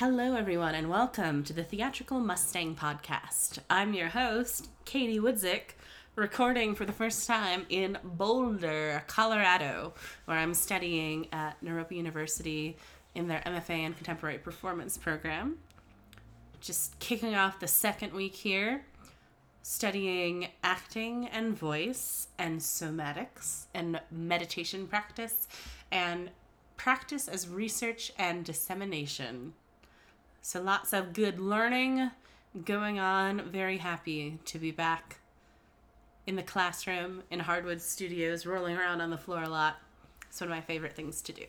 Hello, everyone, and welcome to the Theatrical Mustang Podcast. I'm your host, Katie Woodzik, recording for the first time in Boulder, Colorado, where I'm studying at Naropa University in their MFA in Contemporary Performance program. Just kicking off the second week here, studying acting and voice and somatics and meditation practice and practice as research and dissemination. So lots of good learning going on. Very happy to be back in the classroom in Hardwood Studios, rolling around on the floor a lot. It's one of my favorite things to do.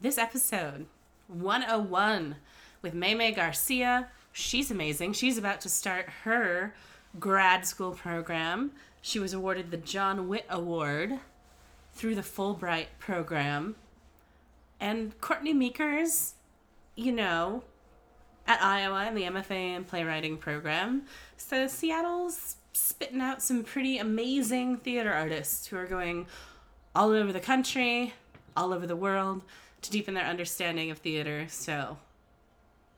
This episode, 101, with Maymay Garcia. She's amazing. She's about to start her grad school program. She was awarded the John Witt Award through the Fulbright program. And Courtney Meekers, you know, at Iowa in the MFA and playwriting program. So Seattle's spitting out some pretty amazing theater artists who are going all over the country, all over the world to deepen their understanding of theater. So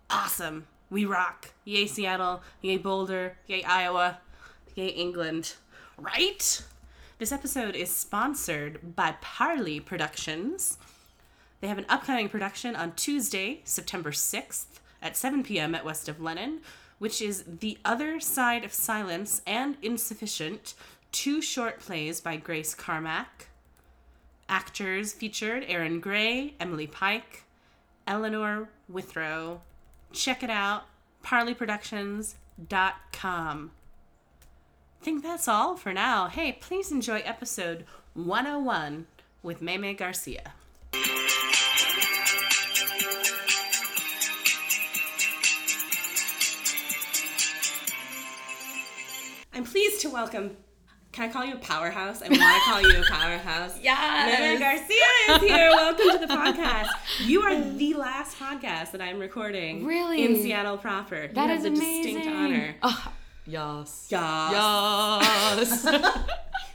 awesome. We rock. Yay, Seattle. Yay, Boulder. Yay, Iowa. Yay, England. Right? This episode is sponsored by Parley Productions. They have an upcoming production on Tuesday, September 6th at 7 p.m. at West of Lenin, which is The Other Side of Silence and Insufficient, two short plays by Grace Carmack. Actors featured Aaron Gray, Emily Pike, Eleanor Withrow. Check it out, parleyproductions.com. think that's all for now. Hey, please enjoy episode 101 with Maymay Garcia. I'm pleased to welcome. Can I call you a powerhouse? I want to call you a powerhouse. yeah. Maymay Garcia is here. Welcome to the podcast. You are the last podcast that I'm recording. Really? In Seattle proper. That you is have the amazing. distinct honor. Oh, yes. Yes. Yes.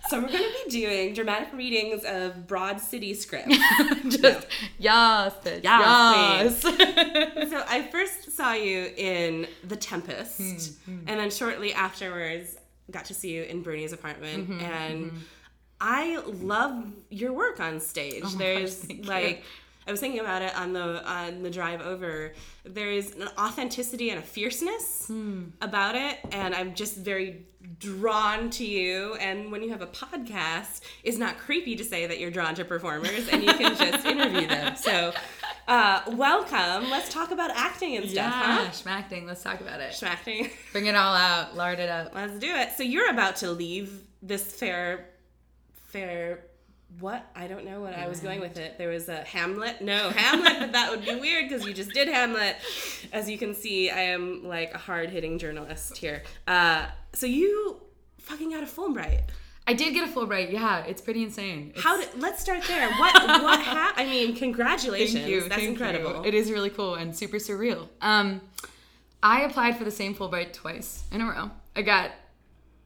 So we're going to be doing dramatic readings of Broad City scripts. Just yes, bitch. Yes, Yes. so I first saw you in The Tempest, Hmm, and then shortly afterwards got to see you in Bernie's apartment, Mm-hmm, and I love your work on stage. Oh There's gosh, thank you. like. I was thinking about it on the on the drive over. There's an authenticity and a fierceness Hmm. about it, and I'm just very drawn to you. And when you have a podcast, it's not creepy to say that you're drawn to performers, and you can just interview them. So, uh, welcome. Let's talk about acting and stuff, yeah, huh? schmacting. Let's talk about it. Schmacting. Bring it all out. Lard it up. Let's do it. So you're about to leave this fair, fair. What I don't know what I was going with it. There was a Hamlet. No Hamlet, but that would be weird because you just did Hamlet. As you can see, I am like a hard hitting journalist here. Uh, so you fucking got a Fulbright. I did get a Fulbright. Yeah, it's pretty insane. It's- How did? Let's start there. What? What happened? I mean, congratulations. Thank you. That's thank incredible. You. It is really cool and super surreal. Um, I applied for the same Fulbright twice in a row. I got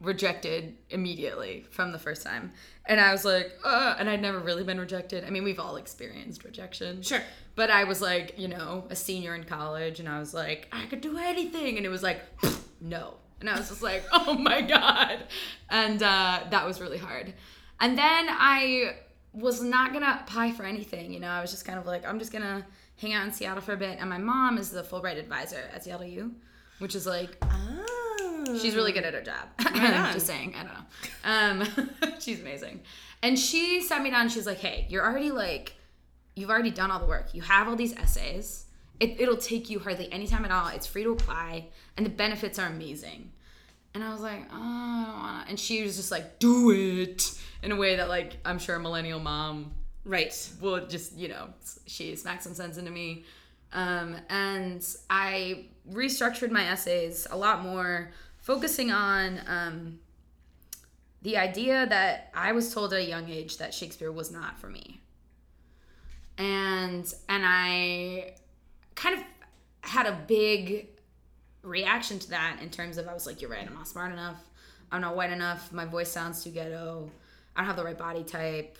rejected immediately from the first time, and I was like, uh, and I'd never really been rejected. I mean, we've all experienced rejection. Sure. But I was like, you know, a senior in college, and I was like, I could do anything, and it was like, no. And I was just like, oh my god, and uh, that was really hard. And then I was not gonna apply for anything. You know, I was just kind of like, I'm just gonna hang out in Seattle for a bit. And my mom is the Fulbright advisor at Seattle U, which is like, Oh. she's really good at her job. on. just saying, I don't know. Um, she's amazing. And she sat me down. She's like, hey, you're already like, you've already done all the work. You have all these essays. It, it'll take you hardly any time at all. It's free to apply, and the benefits are amazing. And I was like, oh, I don't wanna. And she was just like, do it in a way that like I'm sure a millennial mom Right. will just you know she smacked some sense into me um, and i restructured my essays a lot more focusing on um, the idea that i was told at a young age that shakespeare was not for me and and i kind of had a big reaction to that in terms of i was like you're right i'm not smart enough i'm not white enough my voice sounds too ghetto i don't have the right body type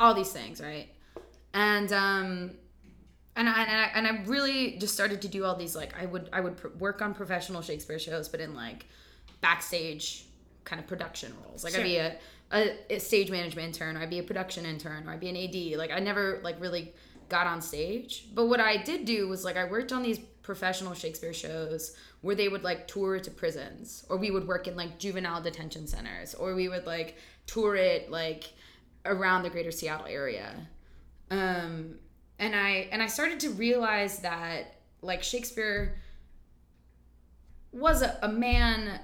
all these things right and um and I, and I and I really just started to do all these like I would I would pr- work on professional Shakespeare shows, but in like backstage kind of production roles. Like Sure. I'd be a, a, a stage management intern, or I'd be a production intern, or I'd be an AD. Like I never like really got on stage. But what I did do was like I worked on these professional Shakespeare shows where they would like tour to prisons, or we would work in like juvenile detention centers, or we would like tour it like around the greater Seattle area. Um, and I and I started to realize that like Shakespeare was a, a man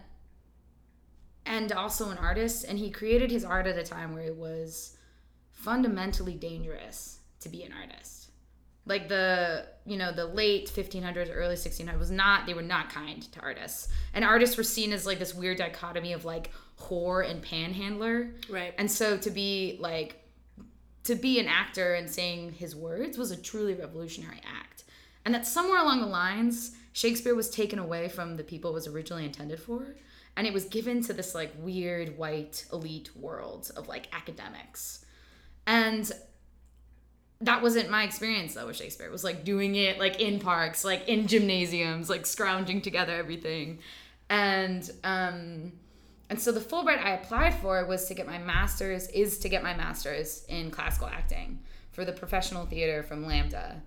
and also an artist and he created his art at a time where it was fundamentally dangerous to be an artist like the you know the late 1500s early 1600s was not they were not kind to artists. And artists were seen as like this weird dichotomy of like whore and panhandler. Right. and so to be like to be an actor and saying his words was a truly revolutionary act. And that somewhere along the lines shakespeare was taken away from the people it was originally intended for. And it was given to this like weird white elite world of like academics. And that wasn't my experience though with Shakespeare. It was like doing it like in parks, like in gymnasiums, like scrounging together everything. And um and so the Fulbright I applied for was to get my master's is to get my master's in classical acting for the professional theater from LAMDA.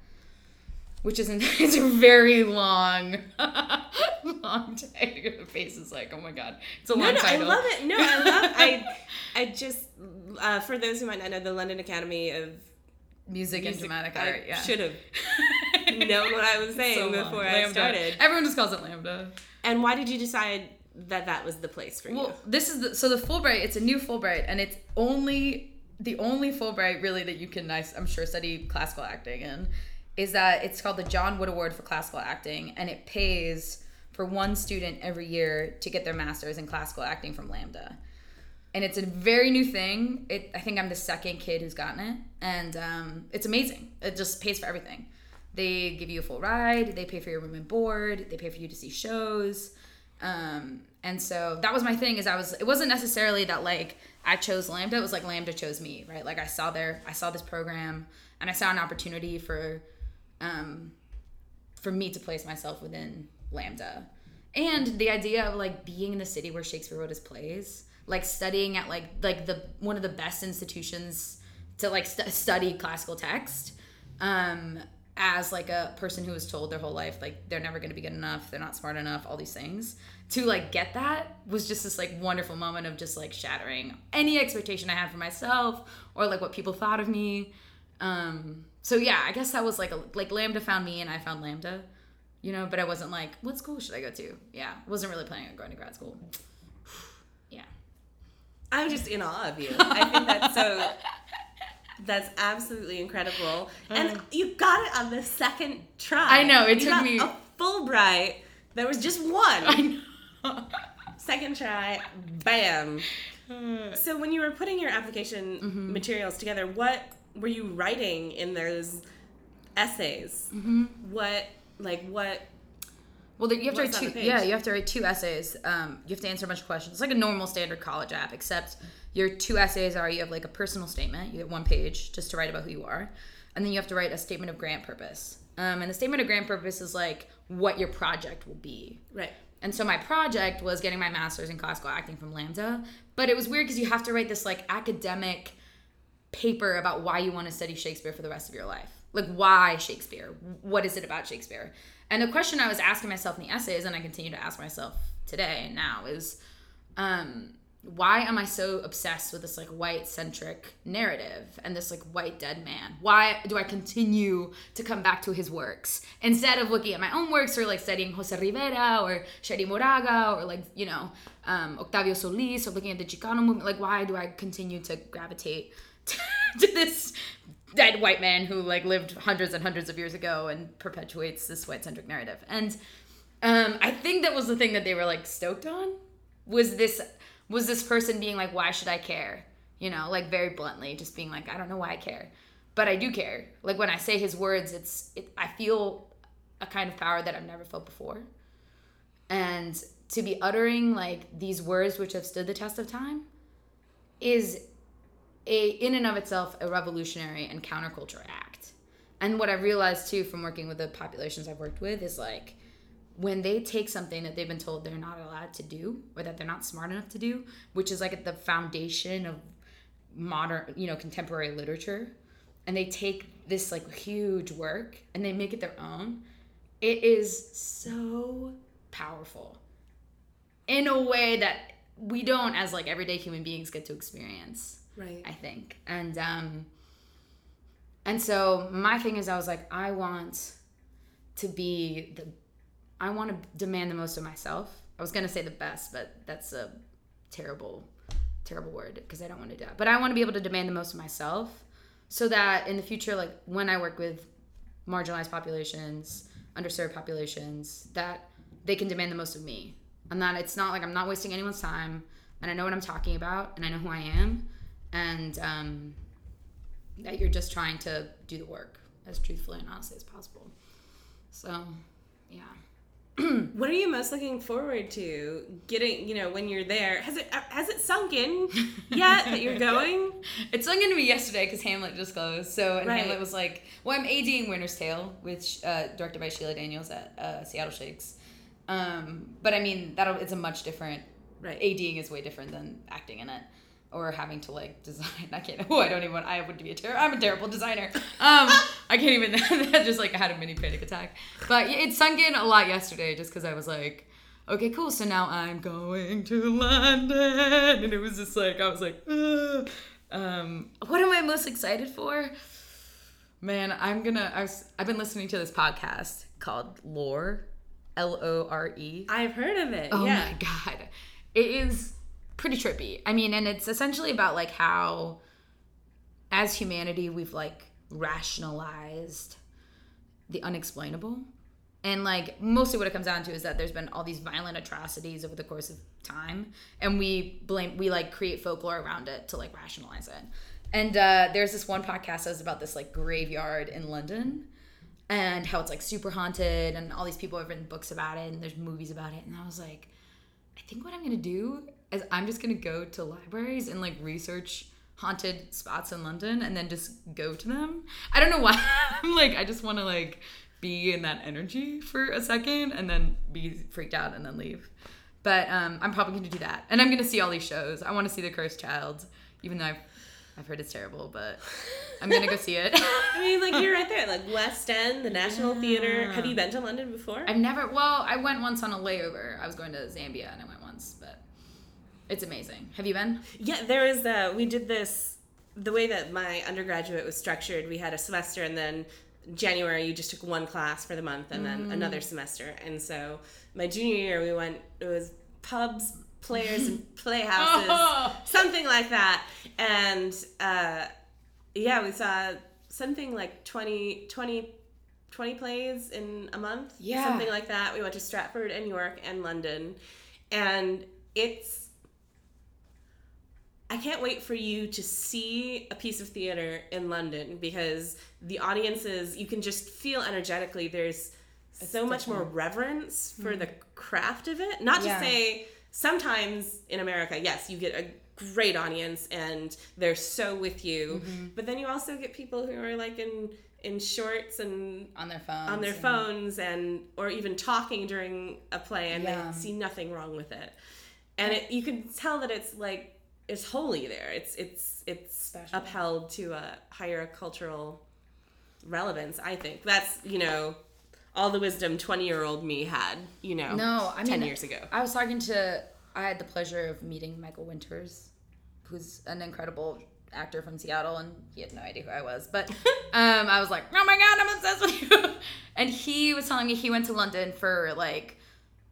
Which is it's a very long long title. The face is like, oh my god. It's a No, long no, I love it. No, I love. I, I just uh, for those who might not know, the London Academy of Music, and dramatic I art, yeah. should have known what I was saying So long. before I LAMDA. started. Everyone just calls it LAMDA. And why did you decide that that was the place for you? Well, this is the, so the Fulbright. It's a new Fulbright, and it's only the only Fulbright really that you can, I- I'm sure, study classical acting in. Is that it's called the John Wood Award for Classical Acting, and it pays for one student every year to get their master's in classical acting from LAMDA. And it's a very new thing. It, I think I'm the second kid who's gotten it, and um, it's amazing. It just pays for everything. They give you a full ride. They pay for your room and board. They pay for you to see shows. Um, and so that was my thing. Is I was. It wasn't necessarily that like I chose LAMDA. It was like LAMDA chose me, right? Like I saw their. I saw this program, and I saw an opportunity for, um, for me to place myself within LAMDA, and the idea of like being in the city where Shakespeare wrote his plays, like studying at like like the one of the best institutions to like st- study classical text. Um, as like a person who was told their whole life like they're never going to be good enough they're not smart enough all these things. To like get that was just this like wonderful moment of just like shattering any expectation i had for myself or like what people thought of me. Um so yeah i guess that was like a like LAMDA found me and i found LAMDA you know but i wasn't like what school should i go to? Yeah wasn't really planning on going to grad school I'm just in awe of you. I think that's so. That's absolutely incredible, and you got it on the second try. I know, it You took me- a Fulbright. There was just one. i know Second try, bam. So when you were putting your application Mm-hmm. materials together, what were you writing in those essays? Mm-hmm. What like what? Well, you have to write two. Yeah, you have to write two essays. Um, you have to answer a bunch of questions. It's like a normal standard college app, except your two essays are you have like a personal statement. You get one page just to write about who you are, and then you have to write a statement of grant purpose. Um, and the statement of grant purpose is like what your project will be. Right. And so my project was getting my master's in classical acting from LAMDA, but it was weird because you have to write this like academic paper about why you want to study Shakespeare for the rest of your life. Like why Shakespeare? What is it about Shakespeare? And the question I was asking myself in the essays, and I continue to ask myself today and now, is um, why am I so obsessed with this like white centric narrative and this like white dead man? Why do I continue to come back to his works instead of looking at my own works or like studying Jose Rivera or Cherríe Moraga or like, you know, um, Octavio Solis or looking at the Chicano movement? Like, why do I continue to gravitate to, to this dead white man who like lived hundreds and hundreds of years ago and perpetuates this white centric narrative? And um, I think that was the thing that they were like stoked on was this was this person being like, why should I care? You know, like very bluntly, just being like, I don't know why I care, but I do care. Like when I say his words, it's it, I feel a kind of power that I've never felt before, and to be uttering like these words which have stood the test of time is a in and of itself a revolutionary and counterculture act. And what I realized too from working with the populations I've worked with is like when they take something that they've been told they're not allowed to do or that they're not smart enough to do, which is like at the foundation of modern, you know, contemporary literature, and they take this like huge work and they make it their own, it is so powerful. In a way that we don't as like everyday human beings get to experience Right. i think. And um and so my thing is i was like i want to be the i want to demand the most of myself. I was going to say the best but that's a terrible terrible word because i don't want to do that. But i want to be able to demand the most of myself so that in the future like when i work with marginalized populations underserved populations that they can demand the most of me. And that it's not like i'm not wasting anyone's time and i know what i'm talking about and i know who i am and um, that you're just trying to do the work as truthfully and honestly as possible so yeah What are you most looking forward to getting? You know, when you're there, has it has it sunk in yet that you're going? It's sung into me yesterday because Hamlet just closed. So and Right. Hamlet was like, "Well, I'm ADing Winter's Tale, which uh, directed by Sheila Daniels at uh, Seattle Shakes." Um, but I mean, that it's a much different. Right. ADing is way different than acting in it, or having to like design. I can't. Oh, I don't even. Want, I would be a terrible. I'm a terrible designer. Um, I can't even. that just like I had a mini panic attack. But it sunk in a lot yesterday, just because I was like. Okay, cool. So now I'm going to London, and it was just like I was like, "Ugh." um, what am I most excited for? Man, I'm gonna. I was, I've been listening to this podcast called Lore, L O R E. I've heard of it. Oh yeah. my god, it is pretty trippy. I mean, and it's essentially about like how, as humanity, we've like rationalized the unexplainable. And like mostly what it comes down to is that there's been all these violent atrocities over the course of time, and we blame we like create folklore around it to like rationalize it. And uh, there's this one podcast that was about this like graveyard in London, and how it's like super haunted, and all these people have written books about it, and there's movies about it. And I was like, I think what I'm gonna do is I'm just gonna go to libraries and like research haunted spots in London and then just go to them. I don't know why. I'm like, I just wanna like be in that energy for a second and then be freaked out and then leave. But um, I'm probably gonna do that. And I'm gonna see all these shows. I wanna see The Cursed Child, even though I've I've heard it's terrible, but I'm gonna go see it. I mean, like you're right there, like West End, the National Theater. Have you been to London before? I've never. Well, I went once on a layover. I was going to Zambia and I went once, but it's amazing. Have you been? Yeah, there is. Uh, we did this the way that my undergraduate was structured. We had a semester, and then January you just took one class for the month, and then another semester. And so my junior year we went. It was pubs, players, and playhouses, Oh. something like that. And uh, yeah, we saw something like 20, 20 20 plays in a month. Yeah. Something like that. We went to Stratford and York and London. And it's I can't wait for you to see a piece of theater in London because the audiences you can just feel energetically there's so much more reverence for mm-hmm. the craft of it. Not to say sometimes in America, yes, you get a great audience and they're so with you, mm-hmm. but then you also get people who are like in in shorts and On their phones. on their and- phones and or even talking during a play and Yeah. they see nothing wrong with it and it, you can tell that it's like it's holy there it's it's it's Special. upheld to a higher cultural relevance i think that's you know all the wisdom 20 year old me had you know No, I mean 10 years ago I was talking to. I had the pleasure of meeting Michael Winters, who's an incredible actor from Seattle, and he had no idea who I was. But um, I was like, "Oh my god, I'm obsessed with you!" And he was telling me he went to London for like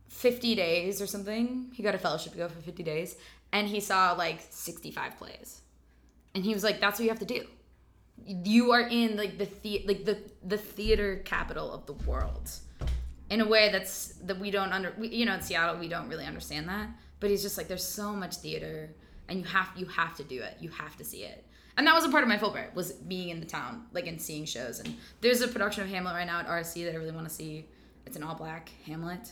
50 days or something. He got a fellowship to go for 50 days, and he saw like 65 plays. And he was like, "That's what you have to do. You are in like the, the like the the theater capital of the world." in a way that's that we don't under we, you know in Seattle we don't really understand that but he's just like there's so much theater and you have you have to do it you have to see it and that was a part of my Fulbright was being in the town like and seeing shows and there's a production of Hamlet right now at RSC that I really want to see it's an all black Hamlet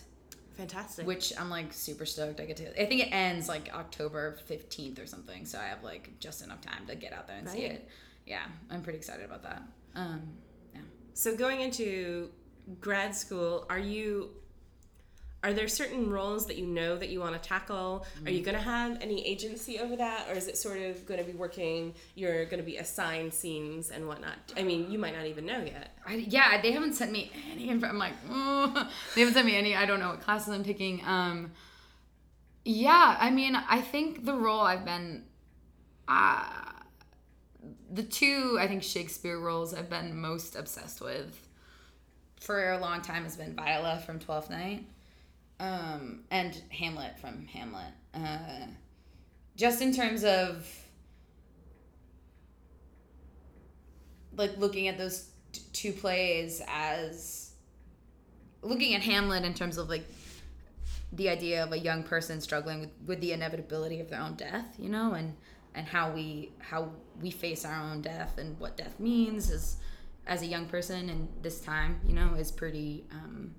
fantastic. Which I'm like super stoked I get to I think it ends like October 15th or something so I have like just enough time to get out there and see it. Yeah I'm pretty excited about that. Um yeah. So going into grad school, are you are there certain roles that you know that you want to tackle? Are you going to have any agency over that, or is it sort of going to be working? You're going to be assigned scenes and whatnot. I mean, you might not even know yet. I, yeah, they haven't sent me any. info. I'm like, "Oh." they haven't sent me any. I don't know what classes I'm taking. Um, yeah, I mean, I think the role I've been, uh, the two I think Shakespeare roles I've been most obsessed with for a long time has been Viola from Twelfth Night, um, and Hamlet from Hamlet. Uh, just in terms of like looking at those t- two plays as looking at Hamlet in terms of like the idea of a young person struggling with, with the inevitability of their own death, you know, and and how we how we face our own death and what death means as as a young person and this time, you know, is pretty um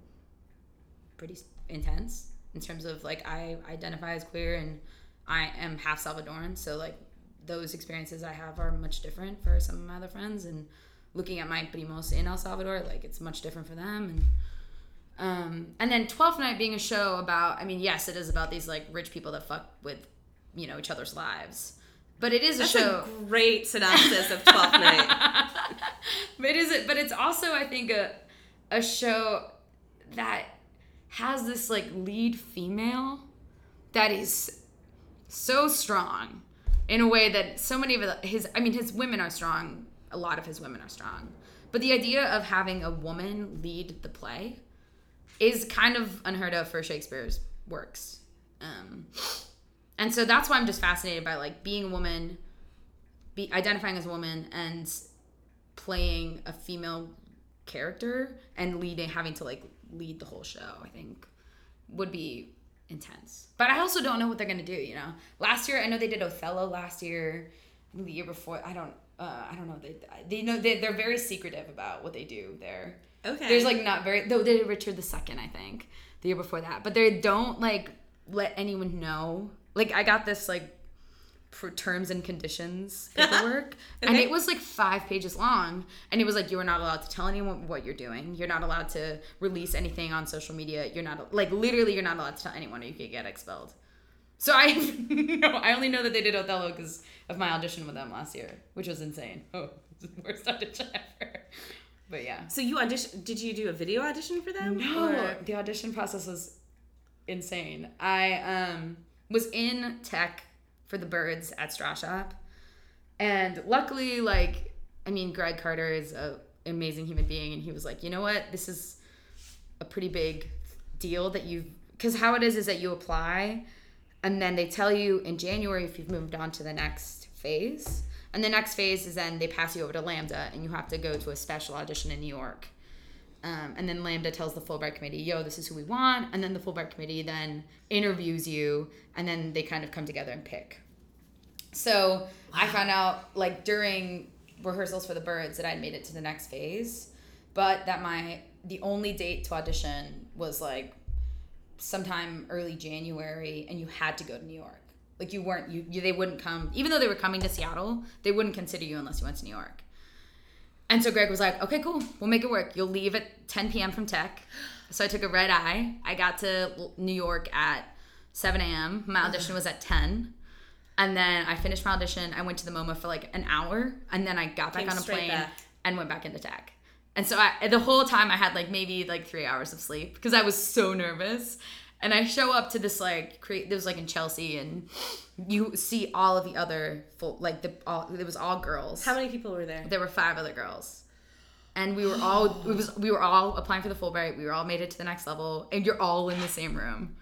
pretty intense in terms of like I identify as queer and I am half Salvadoran, so like those experiences I have are much different for some of my other friends and looking at my primos in El Salvador, like it's much different for them and um, and then Twelfth Night being a show about, I mean, yes, it is about these like rich people that fuck with, you know, each other's lives, but it is a That's show. a great synopsis of Twelfth Night. but it is it, but it's also I think a a show that has this like lead female that is so strong in a way that so many of his I mean his women are strong. A lot of his women are strong, but the idea of having a woman lead the play is kind of unheard of for Shakespeare's works. Um, and so that's why I'm just fascinated by like being a woman, be identifying as a woman, and playing a female character and leading, having to like lead the whole show. I think would be intense. But I also don't know what they're gonna do. You know, last year I know they did Othello last year. The year before, I don't. Uh, I don't know. They they know they, they're very secretive about what they do there. Okay. There's like not very though they did Richard the Second, I think, the year before that. But they don't like let anyone know. Like I got this like terms and conditions paperwork, and it was like five pages long, and it was like you are not allowed to tell anyone what you're doing. You're not allowed to release anything on social media. You're not like literally you're not allowed to tell anyone, or you could get expelled. So I no, I only know that they did Othello because of my audition with them last year, which was insane. Oh, it's the worst audition ever. But yeah. so you audition? Did you do a video audition for them? No, Or- the audition process was insane. I um was in tech for the birds at Straw Shop, and luckily, like, I mean, Greg Carter is a amazing human being, and he was like, you know what, this is a pretty big deal that you, because how it is is that you apply, and then they tell you in January if you've moved on to the next phase. And the next phase is then they pass you over to LAMDA, and you have to go to a special audition in New York. Um, and then LAMDA tells the Fulbright committee, yo, this is who we want. And then the Fulbright committee then interviews you, and then they kind of come together and pick. So I found out, like, during rehearsals for the birds, that I'd made it to the next phase, but that my, the only date to audition was like sometime early January, and you had to go to New York. Like, you weren't, you, you they wouldn't come, even though they were coming to Seattle, they wouldn't consider you unless you went to New York. And so Greg was like, okay, cool. We'll make it work. You'll leave at 10 p.m. from tech. So I took a red eye. I got to New York at 7 a.m. My audition was at 10. And then I finished my audition. I went to the MoMA for like an hour. And then I got back Came on a plane back. and went back into tech. And so I, the whole time I had like maybe like three hours of sleep because I was so nervous. And I show up to this like create. This was like in Chelsea, and you see all of the other full like the all. It was all girls How many people were there? there were five other girls and we were all it was we were all applying for the fulbright we were all made it to the next level and you're all in the same room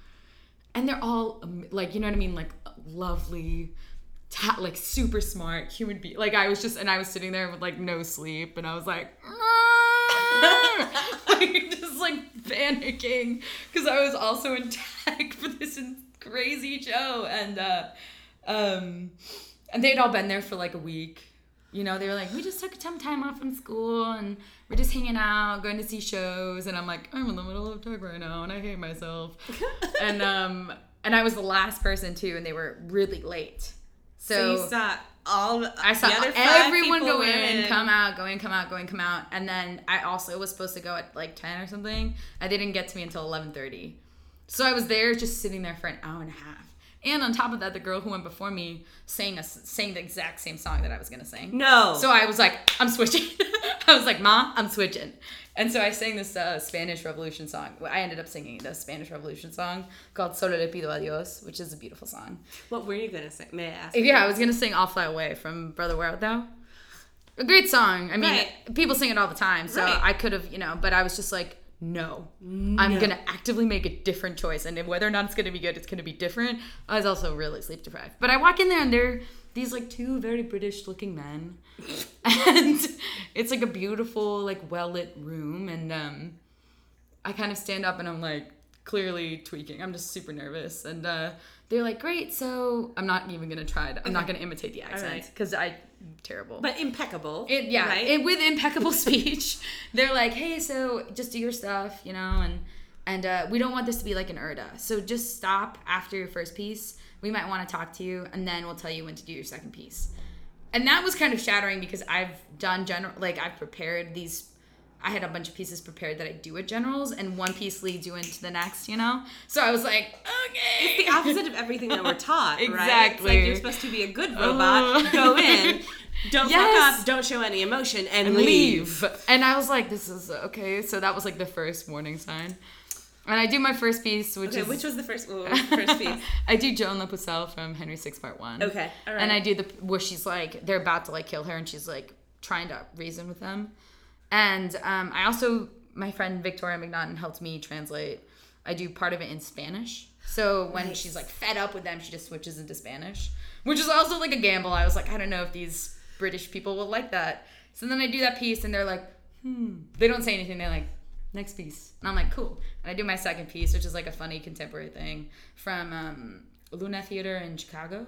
and they're all um, like you know what i mean like lovely ta- like super smart human being like i was just and i was sitting there with like no sleep and i was like like just like panicking because i was also in tech for this crazy show and uh um and they'd all been there for like a week you know, they were like, we just took some time off from school and we're just hanging out, going to see shows. And I'm like, I'm in the middle of tech right now and I hate myself. and um, and I was the last person too, and they were really late. So So, you saw all I saw the other five everyone go were in, come out, go in, come out, go in, come out, and then I also was supposed to go at like ten or something. I didn't get to me until eleven thirty, so I was there just sitting there for an hour and a half. And on top of that, the girl who went before me sang a sang the exact same song that I was gonna sing. No. So I was like, I'm switching. I was like, Ma, I'm switching. And so I sang this uh, Spanish Revolution song. I ended up singing the Spanish Revolution song called Solo le pido a Dios, which is a beautiful song. what were you gonna sing? May I ask? Yeah, I was gonna sing "I'll Fly Away" from Brother Where Art Thou. A great song. I mean, Right. people sing it all the time, so Right. I could have, you know, but I was just like, no, I'm gonna actively make a different choice, and whether or not it's gonna be good, it's gonna be different. I was also really sleep deprived, but I walk in there and they're these like two very British-looking men, and it's like a beautiful, like well-lit room, and um, I kind of stand up and I'm like clearly tweaking. I'm just super nervous. And uh, they're like, great. So I'm not even going to try to, I'm not going to imitate the accent right. because I, terrible. But impeccable. it, yeah, Right? it, with impeccable speech. They're like, hey, so just do your stuff, you know, and and uh, we don't want this to be like an urda. So just stop after your first piece. We might want to talk to you, and then we'll tell you when to do your second piece. And that was kind of shattering because I've done general, like I've prepared these. I had a bunch of pieces prepared that I do at generals, and one piece leads you into the next, you know. So I was like, okay, It's the opposite of everything that we're taught, right? It's Exactly. like you're supposed to be a good robot. Uh. go in, don't Yes. fuck up, don't show any emotion, and, and leave. leave. And I was like, this is okay. So that was like the first warning sign. And I do my first piece, which Okay, is which was the first, what was the first piece? I do Joan la Pucelle from Henry Six Part One. Okay, all right. And I do the where she's like they're about to like kill her, and she's like trying to reason with them. And um, I also my friend Victoria McNaughton helped me translate. I do part of it in Spanish. So when Nice. she's like fed up with them, she just switches into Spanish, which is also like a gamble. I was like, I don't know if these British people will like that. So then I do that piece, and they're like, hmm. They don't say anything. They're like, next piece, and I'm like, cool. And I do my second piece, which is like a funny contemporary thing from um, Luna Theater in Chicago.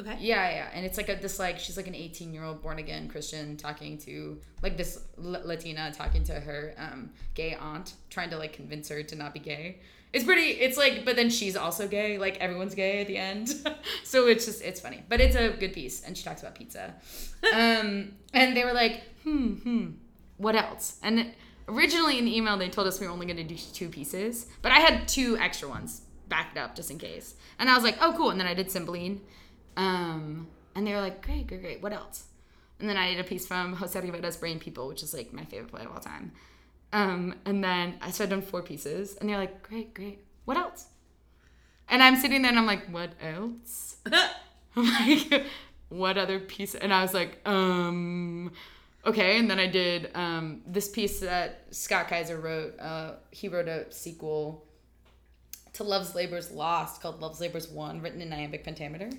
Okay. Yeah, yeah, and it's like a this like she's like an 18 year old born again Christian talking to like this L- Latina talking to her um, gay aunt, trying to like convince her to not be gay. It's pretty. It's like, but then she's also gay. Like everyone's gay at the end, so it's just it's funny. But it's a good piece, and she talks about pizza. Um, and they were like, hmm, hmm, what else? And originally in the email they told us we were only going to do two pieces, but I had two extra ones backed up just in case. And I was like, oh cool. And then I did Cymbeline. Um, and they were like, great, great, great. What else? And then I did a piece from Jose Rivera's Brain People, which is like my favorite play of all time. Um, and then I I'd done four pieces, and they're like, great, great. What else? And I'm sitting there and I'm like, what else? I'm like, what other piece? And I was like, um, okay. And then I did um, this piece that Scott Kaiser wrote. Uh, he wrote a sequel to Love's Labor's Lost called Love's Labor's Won, written in iambic pentameter.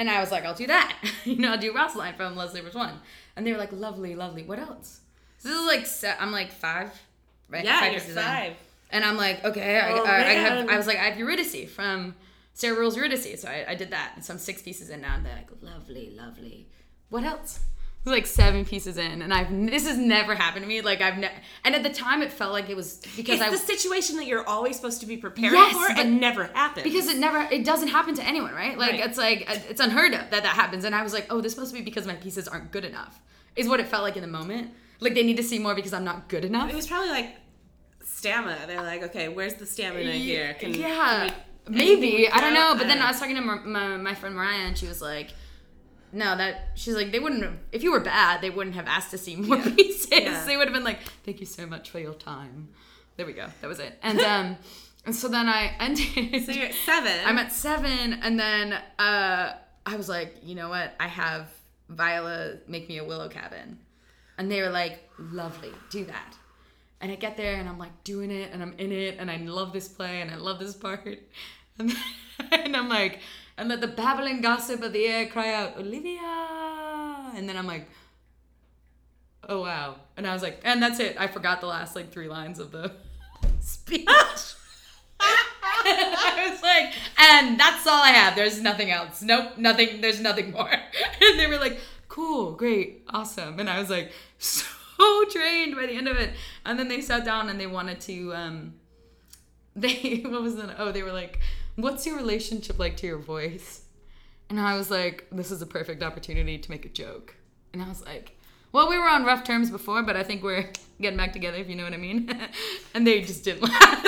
And I was like, I'll do that. you know, I'll do Rosaline from Love's Labor's Won. And they were like, lovely, lovely. What else? So this is like, se- I'm like five, right? Yeah, you're pieces in. five. And I'm like, okay, I, Oh, I, I, have. I was like, I have Eurydice from Sarah Ruhl's Eurydice. So I, I did that. And so I'm six pieces in now. And they're like, lovely, lovely. What else? Like seven pieces in. And I've, this has never happened to me. Like I've never, and at the time it felt like it was because It's I the situation that you're always supposed to be prepared Yes, for and never happens. because it never it doesn't happen to anyone right like Right. it's like uh, it's unheard of that that happens and i was like oh this supposed to be because my pieces aren't good enough is what it felt like in the moment like they need to see more because i'm not good enough it was probably like stamina. They're like, okay, where's the stamina here? Can, yeah can we- maybe i don't know but then Uh, i was talking to my, my, my friend mariah and she was like no that she's like they wouldn't have if you were bad they wouldn't have asked to see more Yeah. pieces Yeah. they would have been like thank you so much for your time there we go that was it and um and so then i ended So you're at seven. I'm at seven, and then uh, I was like, you know what? I have Viola make me a willow cabin, and they were like, lovely, do that. And I get there, and I'm like doing it, and I'm in it, and I love this play, and I love this part, and, and I'm like, and let the babbling gossip of the air cry out, Olivia, and then I'm like. Oh wow. And I was like, and that's it. I forgot the last like three lines of the speech. I was like, and that's all I have. There's nothing else. Nope, nothing. There's nothing more. And they were like, cool, great, awesome. And I was like, so drained by the end of it. And then they sat down and they wanted to, um, they, what was the, oh, they were like, what's your relationship like to your voice? And I was like, this is a perfect opportunity to make a joke. And I was like, well, we were on rough terms before, but I think we're getting back together, if you know what I mean. and they just didn't laugh.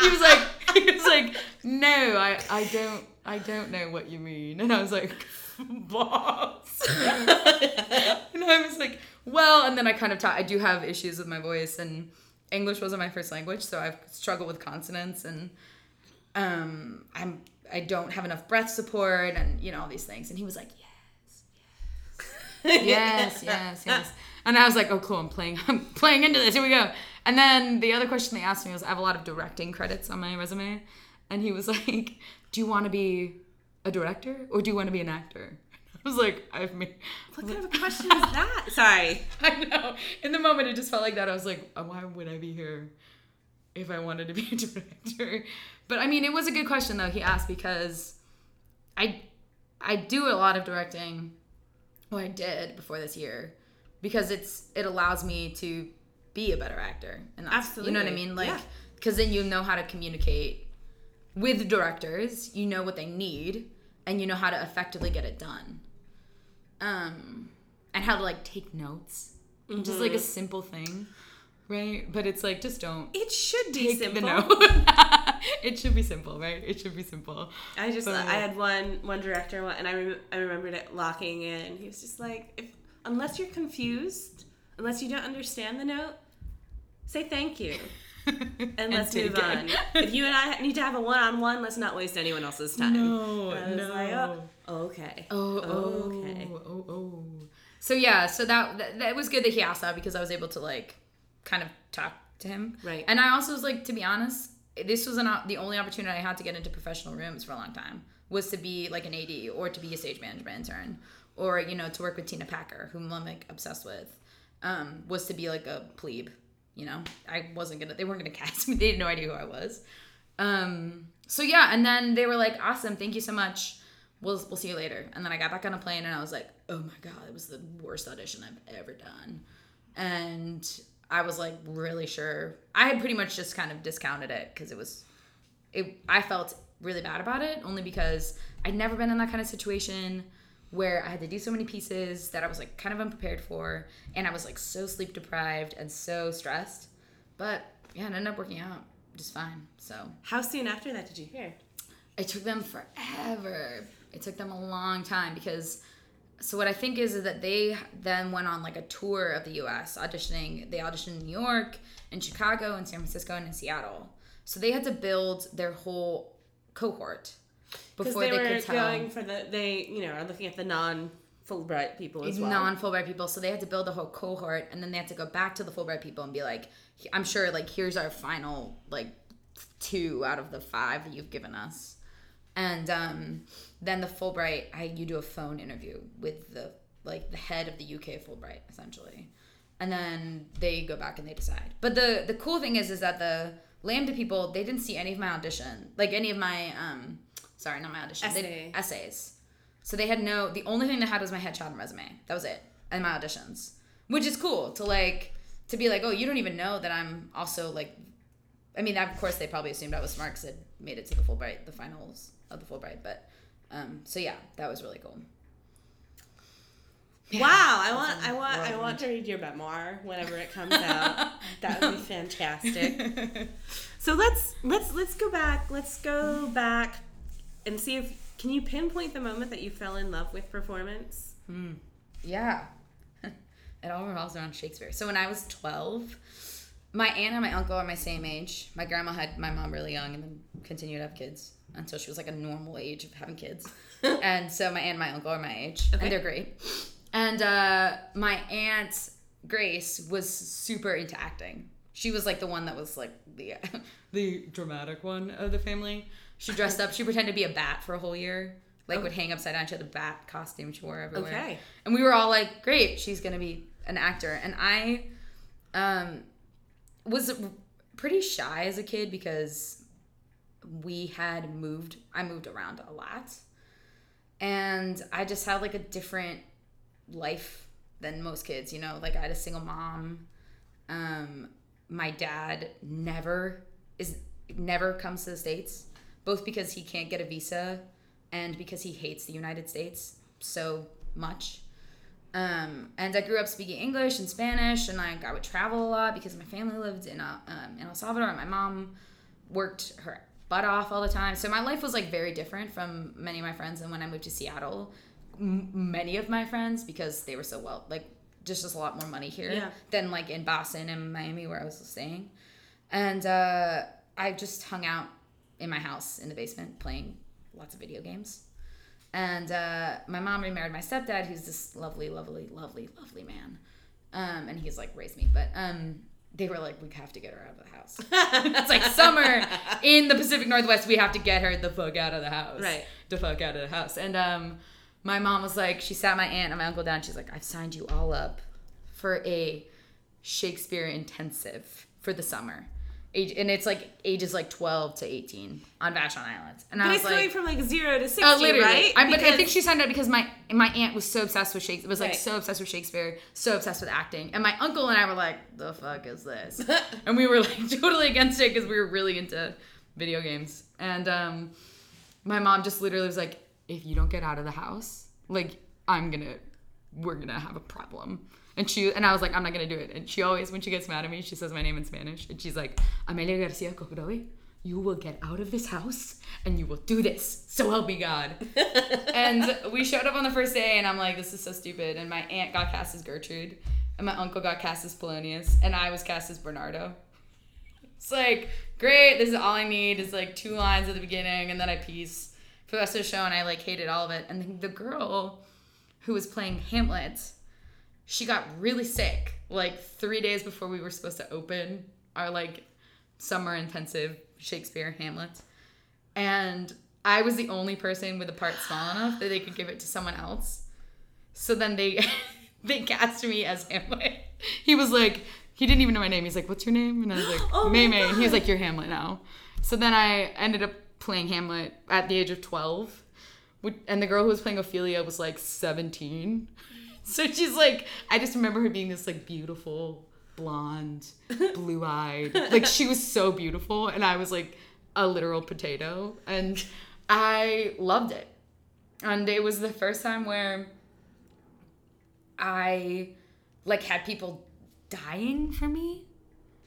he was like, he was like, no, I, I don't, I don't know what you mean. And I was like, boss. and I was like, well, and then I kind of taught, I do have issues with my voice and English wasn't my first language, so I've struggled with consonants and um, I'm, I don't have enough breath support and, you know, all these things. And he was like, yes, yes, yes, yes. And I was like, oh, cool, I'm playing, I'm playing into this. Here we go. And then the other question they asked me was, I have a lot of directing credits on my resume. And he was like, do you want to be a director or do you want to be an actor? I was like, I've made. What kind of a question is that? Sorry. I know. In the moment, it just felt like that. I was like, why would I be here if I wanted to be a director? But I mean, it was a good question though. He asked because I I do a lot of directing. Well, I did before this year because it's it allows me to be a better actor, and that's, Absolutely. you know what I mean. Like, Yeah. because then you know how to communicate with directors. You know what they need, and you know how to effectively get it done. Um, and how to like take notes, just Mm-hmm. like a simple thing, right? But it's like just don't It should be take simple. the note. it should be simple, right? It should be simple. I just But- I had one one director and I rem- I remembered it locking in. He was just like, if unless you're confused, unless you don't understand the note, say thank you and let's take move it. on. if you and I need to have a one on one, let's not waste anyone else's time. No, And I was no. like, oh, okay. Oh, oh, Okay. oh, oh. So yeah, so that, that that was good that he asked that because I was able to like kind of talk to him. Right. And I also was like, to be honest, this was not the only opportunity I had to get into professional rooms for a long time was to be like an AD or to be a stage management intern or you know to work with Tina Packer, whom I'm like obsessed with. Um, was to be like a plebe. You know, I wasn't gonna. They weren't gonna cast me. They had no idea who I was. Um, so yeah, and then they were like, "Awesome, thank you so much. We'll we'll see you later." And then I got back on a plane, and I was like, "Oh my god, it was the worst audition I've ever done." And I was like really sure. I had pretty much just kind of discounted it because it was, it. I felt really bad about it only because I'd never been in that kind of situation where I had to do so many pieces that I was like kind of unprepared for, and I was like so sleep deprived and so stressed. But yeah, it ended up working out just fine. So How soon after that did you hear? it took them forever. It took them a long time because so what I think is, is that they then went on like a tour of the US auditioning. They auditioned in New York, in Chicago, in San Francisco, and in Seattle. So they had to build their whole cohort before they, they, were could tell going for the they you know are looking at the non Fulbright people as well. non Fulbright people. So they had to build a whole cohort, and then they had to go back to the Fulbright people and be like, "I'm sure, like, here's our final like two out of the five that you've given us." And um, then the Fulbright, I you do a phone interview with the like the head of the UK Fulbright essentially, and then they go back and they decide. But the the cool thing is, is that the LAMDA people they didn't see any of my audition, like any of my um, sorry, not my audition, Essay. they, essays. So they had no. The only thing they had was my headshot and resume. That was it, and my auditions, which is cool to like to be like, oh, you don't even know that I'm also like. I mean, of course, they probably assumed I was smart because I made it to the Fulbright, the finals of the Fulbright. But um, so yeah, that was really cool. Wow, I want, I want, I want to read your memoir whenever it comes out. that would be fantastic. So let's let's let's go back. Let's go back and see if can you pinpoint the moment that you fell in love with performance. Yeah. it all revolves around Shakespeare. So when I was 12, my aunt and my uncle are my same age. My grandma had my mom really young and then continued to have kids until she was like a normal age of having kids. and so my aunt and my uncle are my age, Okay. and they're great. And uh, my aunt Grace was super into acting. She was like the one that was like the the dramatic one of the family. She dressed up. She pretended to be a bat for a whole year. Like would hang upside down. She had a bat costume she wore everywhere. Okay. And we were all like, "Great, she's gonna be an actor." And I, um, was pretty shy as a kid because we had moved. I moved around a lot, and I just had like a different life than most kids. You know, like I had a single mom. Um, my dad never is never comes to the states, both because he can't get a visa and because he hates the United States so much. Um, and I grew up speaking English and Spanish, and like I would travel a lot because my family lived in uh, um, in El Salvador, and my mom worked her butt off all the time. So my life was like very different from many of my friends. And when I moved to Seattle, m- many of my friends because they were so well like just just a lot more money here Yeah. than like in Boston and Miami where I was staying, and uh, I just hung out in my house in the basement playing lots of video games. And uh, my mom remarried my stepdad, who's this lovely, lovely, lovely, lovely man. Um, and he's like raised me, but um, they were like, we have to get her out of the house. it's like summer in the Pacific Northwest. We have to get her the fuck out of the house. Right. The fuck out of the house. And um, my mom was like, she sat my aunt and my uncle down. She's like, I've signed you all up for a Shakespeare intensive for the summer. Age, and it's like ages like 12 to 18 on Vashon Island. And I was it's like, going from like zero to 60, Oh, literally. right? I, but I think she signed up because my my aunt was so obsessed with Shakespeare. Was like Right. so obsessed with Shakespeare, so obsessed with acting, and my uncle and I were like, "The fuck is this?" and we were like totally against it because we were really into video games. And um, my mom just literally was like, "If you don't get out of the house, like I'm gonna, we're gonna have a problem." And she and I was like, "I'm not gonna do it." And she always, when she gets mad at me, she says my name in Spanish, and she's like, "Amelia Garcia Cocoroy." You will get out of this house and you will do this. So help me God and we showed up on the first day, and I'm like, this is so stupid. And my aunt got cast as Gertrude, and my uncle got cast as Polonius, and I was cast as Bernardo. It's like, great, this is all I need is like two lines at the beginning, and then I piece for the rest of the show, and I like hated all of it. And then the girl who was playing Hamlet, she got really sick like three days before we were supposed to open our like summer intensive Shakespeare Hamlet and I was the only person with a part small enough that they could give it to someone else. So then they they cast me as Hamlet. He was like, he didn't even know my name. He's like, "What's your name?" And I was like, Oh "May May." And he was like, "You're Hamlet now." So then I ended up playing Hamlet at the age of twelve, and the girl who was playing Ophelia was like seventeen. So she's like, I just remember her being this like beautiful blonde, blue eyed. Like she was so beautiful, and I was like a literal potato, and I loved it. And it was the first time where I like had people dying for me.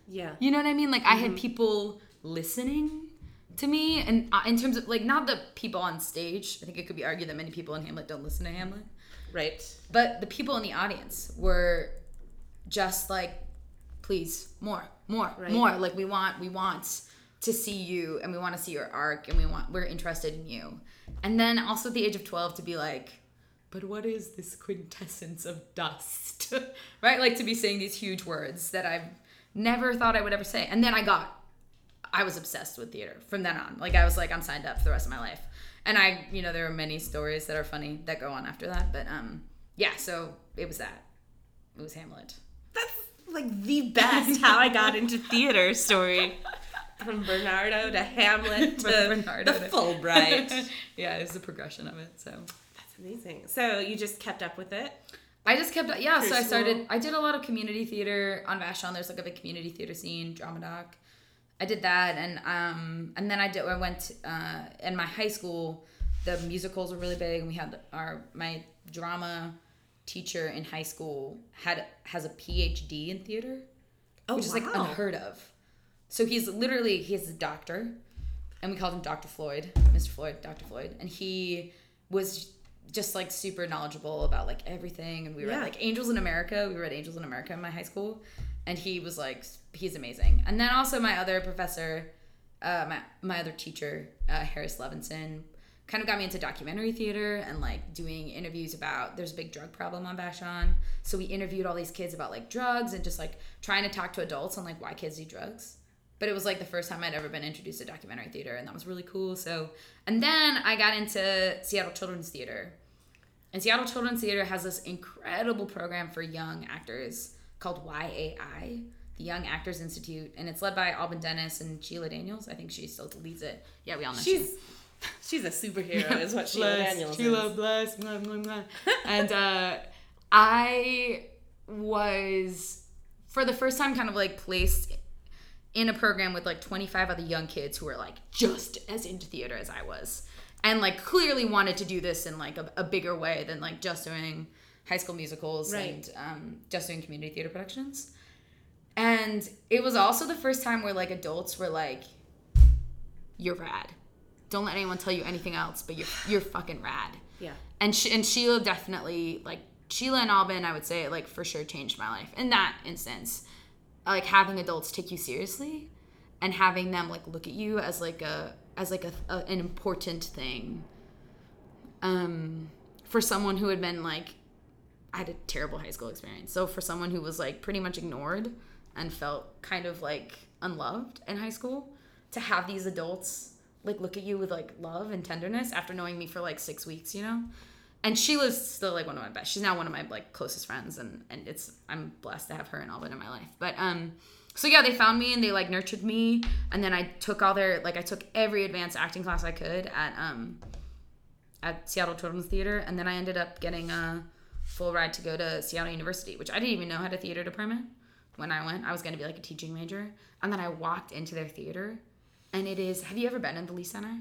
yeah. You know what I mean? Like I had people listening to me, and uh, in terms of like not the people on stage. I think it could be argued that many people in Hamlet don't listen to Hamlet. Right. But the people in the audience were just like, please, more, more, Right. more. Like we want, we want to see you, and we want to see your arc, and we want, we're interested in you. And then also at the age of twelve to be like, but what is this quintessence of dust, right? Like to be saying these huge words that I've never thought I would ever say. And then I got I was obsessed with theater from then on. Like I was like, I'm signed up for the rest of my life. And I, you know, there are many stories that are funny that go on after that. But um, yeah. So it was that. It was Hamlet. That's like the best how I got into theater story. From Bernardo to Hamlet to Bernardo the to- Fulbright. yeah, it was the progression of it. So That's amazing. So you just kept up with it? I just kept, yeah. So I started. I did a lot of community theater on Vashon. There's like a big community theater scene, Drama Dock. I did that, and um, and then I did. I went uh, in my high school. The musicals were really big, and we had our my drama teacher in high school had has a PhD in theater, Oh, which is like unheard of. So he's literally he's a doctor, and we called him Dr. Floyd, Mr. Floyd, Dr. Floyd, and he was just like super knowledgeable about like everything. And we read Yeah. like Angels in America. We read Angels in America in my high school, and he was like he's amazing. And then also my other professor, uh, my my other teacher, uh, Harris Levinson. Kind of got me into documentary theater and like doing interviews about there's a big drug problem on Vashon. So we interviewed all these kids about like drugs and just like trying to talk to adults on like why kids do drugs but it was like the first time I'd ever been introduced to documentary theater, and that was really cool. So, and then I got into Seattle Children's Theater, and Seattle Children's Theater has this incredible program for young actors called YAI, the Young Actors Institute, and it's led by Alban Dennis and Sheila Daniels. I think she still leads it. Yeah, we all know. She's she's a superhero, is what Sheila Bless, Daniels Sheila, is. bless, blah, blah, blah. and uh, I was, for the first time, kind of like placed in a program with like 25 other young kids who were like just as into theater as I was. and like clearly wanted to do this in like a, a bigger way than like just doing high school musicals Right. and um, just doing community theater productions. And it was also the first time where like adults were like, "You're rad. Don't let anyone tell you anything else, but you're you're fucking rad." Yeah. And she, and Sheila definitely like Sheila and Albin, I would say like for sure changed my life in that instance. Like having adults take you seriously, and having them like look at you as like a as like a, a an important thing. Um, for someone who had been like, I had a terrible high school experience. So for someone who was like pretty much ignored and felt kind of like unloved in high school, to have these adults like look at you with like love and tenderness after knowing me for like six weeks, you know. And Sheila's still like one of my best. She's now one of my like closest friends, and and it's I'm blessed to have her and Alvin in my life. But um, so yeah, they found me and they like nurtured me, and then I took all their like I took every advanced acting class I could at um at Seattle Children's Theater, and then I ended up getting a full ride to go to Seattle University, which I didn't even know had a theater department when I went. I was going to be like a teaching major, and then I walked into their theater, and it is. Have you ever been in the Lee Center?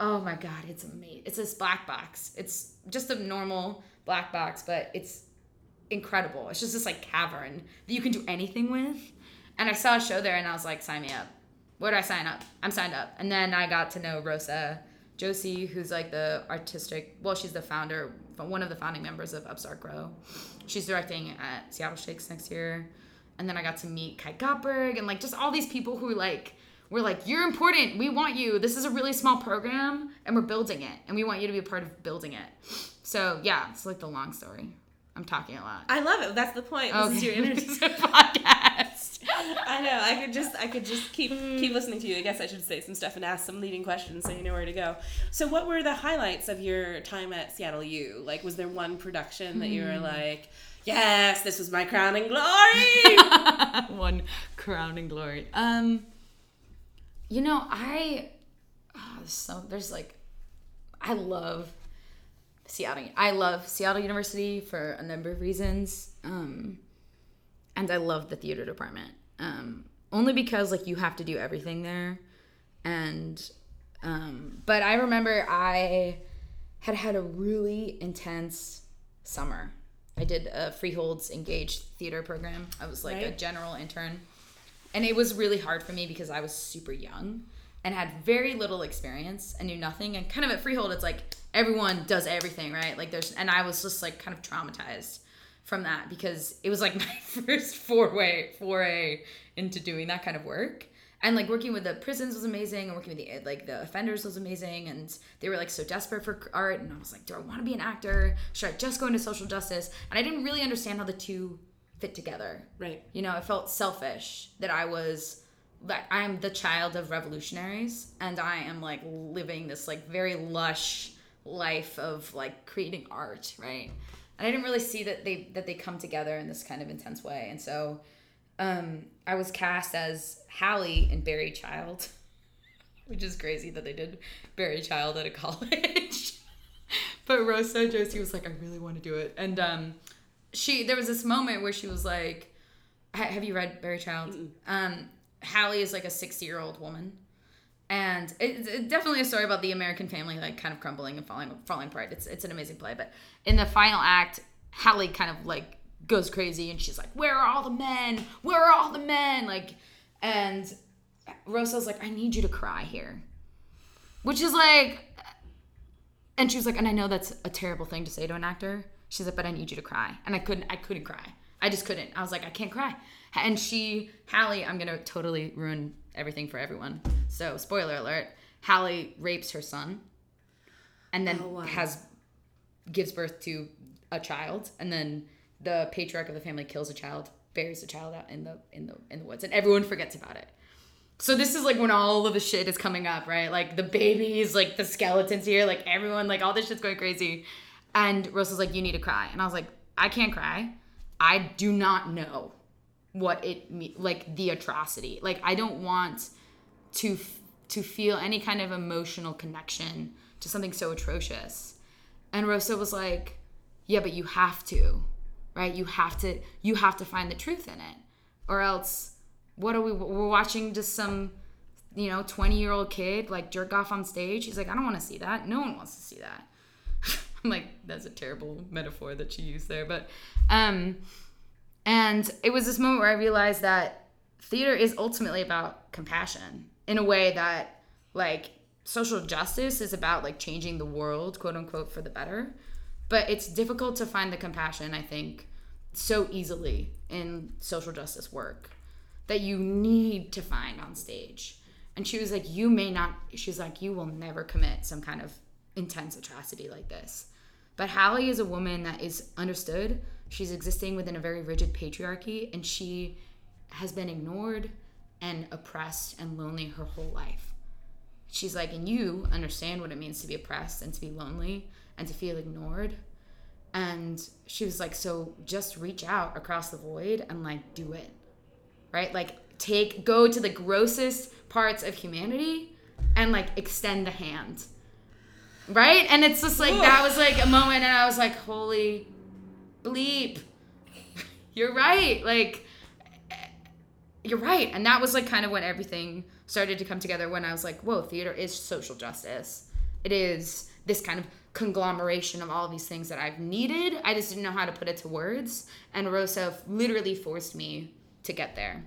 Oh my god, it's amazing. It's this black box. It's just a normal black box, but it's incredible. It's just this like cavern that you can do anything with. And I saw a show there and I was like, sign me up. Where do I sign up? I'm signed up. And then I got to know Rosa Joshi, who's like the artistic, well, she's the founder, one of the founding members of Upstart Crow. She's directing at Seattle Shakes next year. And then I got to meet Kai Gottberg and like just all these people who like, we're like, you're important. We want you. This is a really small program and we're building it. And we want you to be a part of building it. So yeah, it's like the long story. I'm talking a lot. I love it. That's the point. This is your a podcast. I know. I could just I could just keep keep listening to you. I guess I should say some stuff and ask some leading questions so you know where to go. So what were the highlights of your time at Seattle U? Like was there one production that you were like, Yes, this was my crowning glory? One crowning glory. Um, you know, I oh, so there's like, I love Seattle. I love Seattle University for a number of reasons. Um, and I love the theater department. Um, only because like you have to do everything there, and um, but I remember I had had a really intense summer. I did a Freeholds Engaged theater program. I was like a general intern. And it was really hard for me because I was super young and had very little experience and knew nothing. And kind of at Freehold, it's like everyone does everything, right? Like there's, and I was just like kind of traumatized from that because it was like my first foray foray into doing that kind of work and like working with the prisons was amazing and working with the like the offenders was amazing and they were like so desperate for art and i was like do i want to be an actor should i just go into social justice and i didn't really understand how the two fit together right. you know, it felt selfish that I was like I'm the child of revolutionaries and I am like living this like very lush life of like creating art, right? And I didn't really see that they that they come together in this kind of intense way. And so um I was cast as Hallie in Buried Child, which is crazy that they did Buried Child at a college. but Rosa Joshi was like, I really want to do it. And um she there was this moment where she was like have you read Buried Child? Um, Hallie is like a 60 year old woman. And it's it's definitely a story about the American family like kind of crumbling and falling falling apart. It's it's an amazing play. But in the final act, Hallie kind of like goes crazy and she's like, Where are all the men? Where are all the men? Like and Rosa's like, I need you to cry here. Which is like and she was like, and I know that's a terrible thing to say to an actor. She's like, but I need you to cry. And I couldn't, I couldn't cry. I just couldn't. I was like, I can't cry. And she, Hallie, I'm gonna totally ruin everything for everyone. So, spoiler alert: Hallie rapes her son, and then Oh, wow. has gives birth to a child, and then the patriarch of the family kills a child, buries a child out in the in the in the woods, and everyone forgets about it. So this is like when all of the shit is coming up, right? Like the babies, like the skeletons here, like everyone, like all this shit's going crazy. And Rosa's like, you need to cry. And I was like, I can't cry. I do not know what it me- like the atrocity. Like I don't want to f- to feel any kind of emotional connection to something so atrocious. And Rosa was like, yeah, but you have to, right? You have to you have to find the truth in it. Or else what are we we're watching just some you know, 20 year old kid like jerk off on stage. He's like, I don't want to see that. No one wants to see that. I'm like, that's a terrible metaphor that she used there. But, um, and it was this moment where I realized that theater is ultimately about compassion in a way that, like, social justice is about like changing the world, quote unquote, for the better. But it's difficult to find the compassion, I think, so easily in social justice work that you need to find on stage. And she was like, You may not, she's like, You will never commit some kind of intense atrocity like this. But Hallie is a woman that is understood. She's existing within a very rigid patriarchy, and she has been ignored and oppressed and lonely her whole life. She's like, and you understand what it means to be oppressed and to be lonely and to feel ignored. And she was like, so just reach out across the void and like do it. Right? Like, take, go to the grossest parts of humanity and like extend the hand right? And it's just like that was like a moment, and I was like, holy bleep, you're right. Like, you're right. And that was like kind of when everything started to come together when I was like, whoa, theater is social justice. It is this kind of conglomeration of all of these things that I've needed. I just didn't know how to put it to words. And Rosa literally forced me to get there.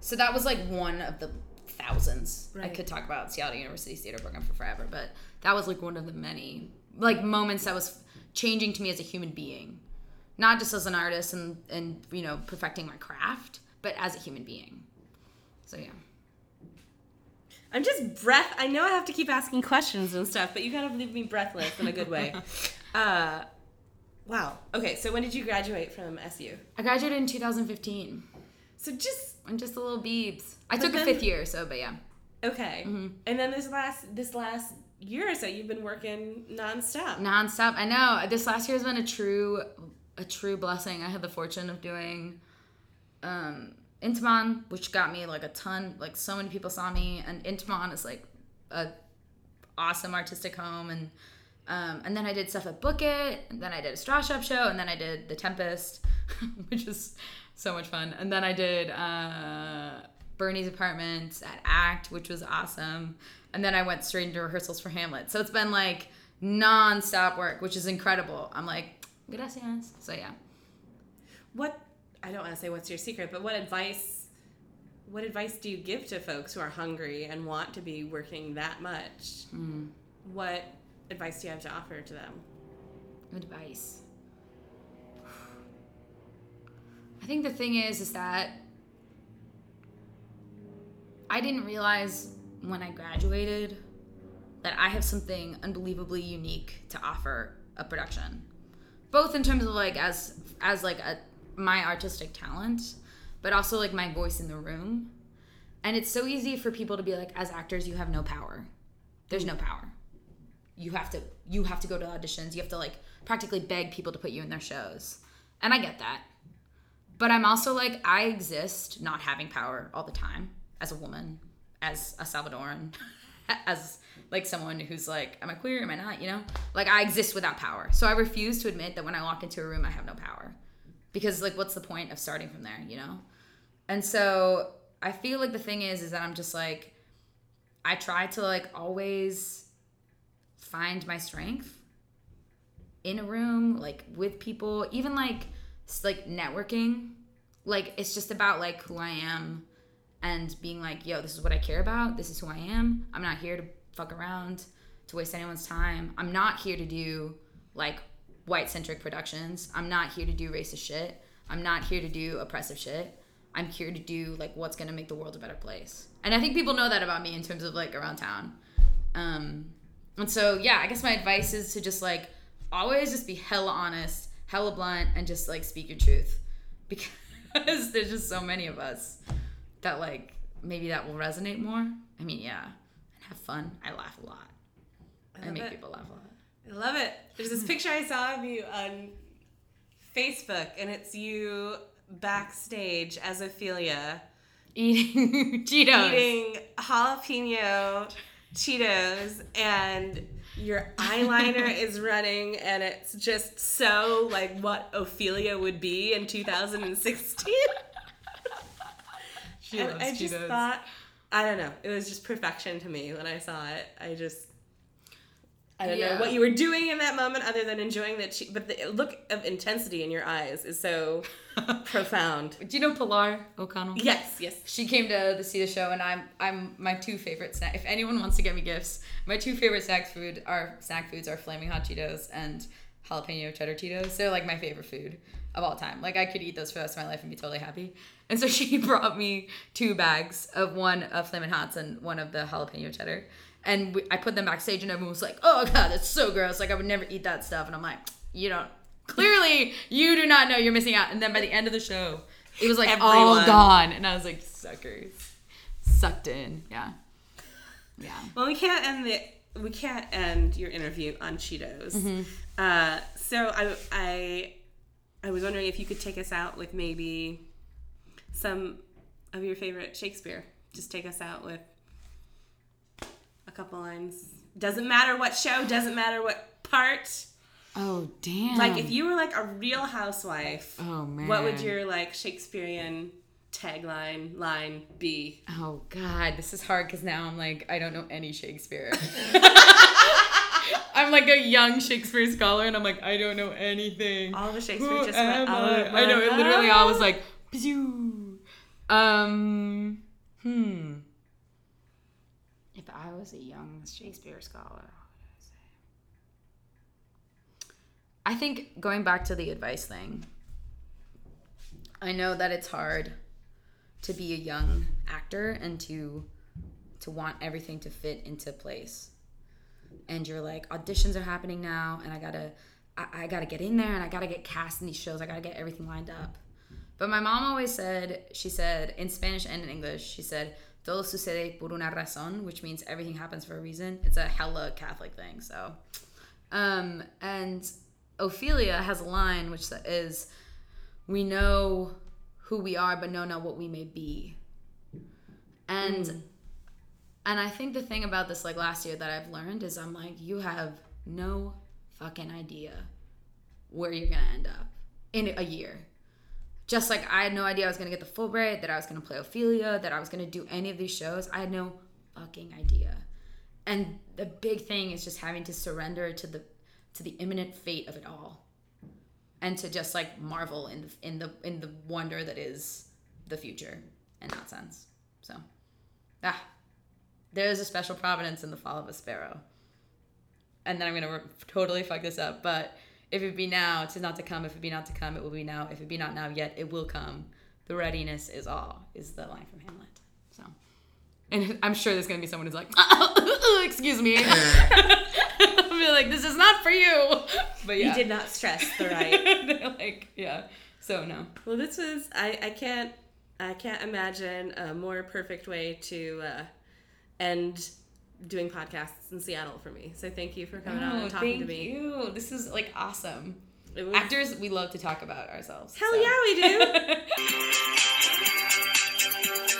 So that was like one of the thousands. Right. I could talk about Seattle University's theater program for forever, but that was like one of the many like moments that was changing to me as a human being, not just as an artist and and you know perfecting my craft, but as a human being. So yeah. I'm just breath. I know I have to keep asking questions and stuff, but you kind of leave me breathless in a good way. uh, wow. Okay, so when did you graduate from SU? I graduated in 2015. So just I'm just a little beebs. I took then, a fifth year, so but yeah. Okay. Mm-hmm. And then this last this last year that you've been working nonstop. Nonstop. I know. This last year has been a true a true blessing. I had the fortune of doing um Intiman, which got me like a ton, like so many people saw me, and Intiman is like a awesome artistic home, and um, and then I did stuff at Book It, and then I did a Straw Shop show, and then I did The Tempest, which is so much fun, and then I did uh, Bernie's apartment at ACT, which was awesome, and then I went straight into rehearsals for Hamlet. So it's been like non-stop work, which is incredible. I'm like, gracias. So yeah. What I don't want to say what's your secret, but what advice what advice do you give to folks who are hungry and want to be working that much? Mm. What advice do you have to offer to them? Advice. I think the thing is is that I didn't realize when I graduated that I have something unbelievably unique to offer a production. Both in terms of like as as like a my artistic talent, but also like my voice in the room. And it's so easy for people to be like, as actors, you have no power. There's no power. You have to you have to go to auditions. You have to like practically beg people to put you in their shows. And I get that. But I'm also like, I exist not having power all the time as a woman, as a Salvadoran, as like someone who's like, am I queer? Am I not? You know? Like I exist without power. So I refuse to admit that when I walk into a room, I have no power because like what's the point of starting from there you know and so i feel like the thing is is that i'm just like i try to like always find my strength in a room like with people even like like networking like it's just about like who i am and being like yo this is what i care about this is who i am i'm not here to fuck around to waste anyone's time i'm not here to do like white centric productions. I'm not here to do racist shit. I'm not here to do oppressive shit. I'm here to do like what's gonna make the world a better place. And I think people know that about me in terms of like around town. Um, and so yeah, I guess my advice is to just like always just be hella honest, hella blunt, and just like speak your truth. Because there's just so many of us that like maybe that will resonate more. I mean, yeah. And have fun. I laugh a lot. I, I make it. people laugh a lot. I love it. There's this picture I saw of you on Facebook, and it's you backstage as Ophelia eating Cheetos, eating jalapeno Cheetos, and your eyeliner is running, and it's just so like what Ophelia would be in 2016. She and I just Cheetos. thought I don't know. It was just perfection to me when I saw it. I just I don't Yeah. know what you were doing in that moment other than enjoying that. Che- but the look of intensity in your eyes is so profound. Do you know Pilar O'Connell? Yes, yes. She came to the see the show, and I'm I'm my two favorite snack. If anyone wants to get me gifts, my two favorite snack food are snack foods are flaming hot Cheetos and jalapeno cheddar Cheetos. They're like my favorite food of all time. Like I could eat those for the rest of my life and be totally happy. And so she brought me two bags of one of flaming hots and one of the jalapeno cheddar. And we, I put them backstage, and everyone was like, "Oh god, that's so gross! Like I would never eat that stuff." And I'm like, "You don't." Clearly, you do not know you're missing out. And then by the end of the show, it was like all gone, and I was like, "Suckers, sucked in." Yeah, yeah. Well, we can't end the we can't end your interview on Cheetos. Mm-hmm. Uh, so I I I was wondering if you could take us out with maybe some of your favorite Shakespeare. Just take us out with a couple lines. Doesn't matter what show. Doesn't matter what part. Oh damn! Like if you were like a real housewife, oh man, what would your like Shakespearean tagline line be? Oh god, this is hard because now I'm like I don't know any Shakespeare. I'm like a young Shakespeare scholar, and I'm like I don't know anything. All the Shakespeare Who just am went out I? I know it literally all was like pew. Um hmm. If I was a young Shakespeare scholar, what would I say? I think going back to the advice thing. I know that it's hard to be a young actor and to to want everything to fit into place and you're like auditions are happening now and i gotta I, I gotta get in there and i gotta get cast in these shows. I gotta get everything lined up. But my mom always said she said in spanish and in english she said todo sucede por una razón which means everything happens for a reason. It's a hella catholic thing so. Um and ophelia has a line which is we know who we are but no not what we may be. And and I think the thing about this, like last year, that I've learned is I'm like, you have no fucking idea where you're gonna end up in a year. Just like I had no idea I was gonna get the Fulbright, that I was gonna play Ophelia, that I was gonna do any of these shows. I had no fucking idea. And the big thing is just having to surrender to the to the imminent fate of it all, and to just like marvel in the in the in the wonder that is the future in that sense. So, ah, there is a special providence in the fall of a sparrow. And then I'm gonna re- totally fuck this up, but if it be now, tis not to come. If it be not to come, it will be now. If it be not now yet, it will come. The readiness is all. Is the line from Hamlet. So, and I'm sure there's gonna be someone who's like, excuse me. I'll be like, this is not for you. But yeah, You did not stress the right. They're like, yeah. So no. Well, this was I, I can't I can't imagine a more perfect way to uh, and doing podcasts in Seattle for me. So thank you for coming oh, out and oh, talking to me. You. This is like awesome. Was... Actors, we love to talk about ourselves. Hell so. yeah, we do.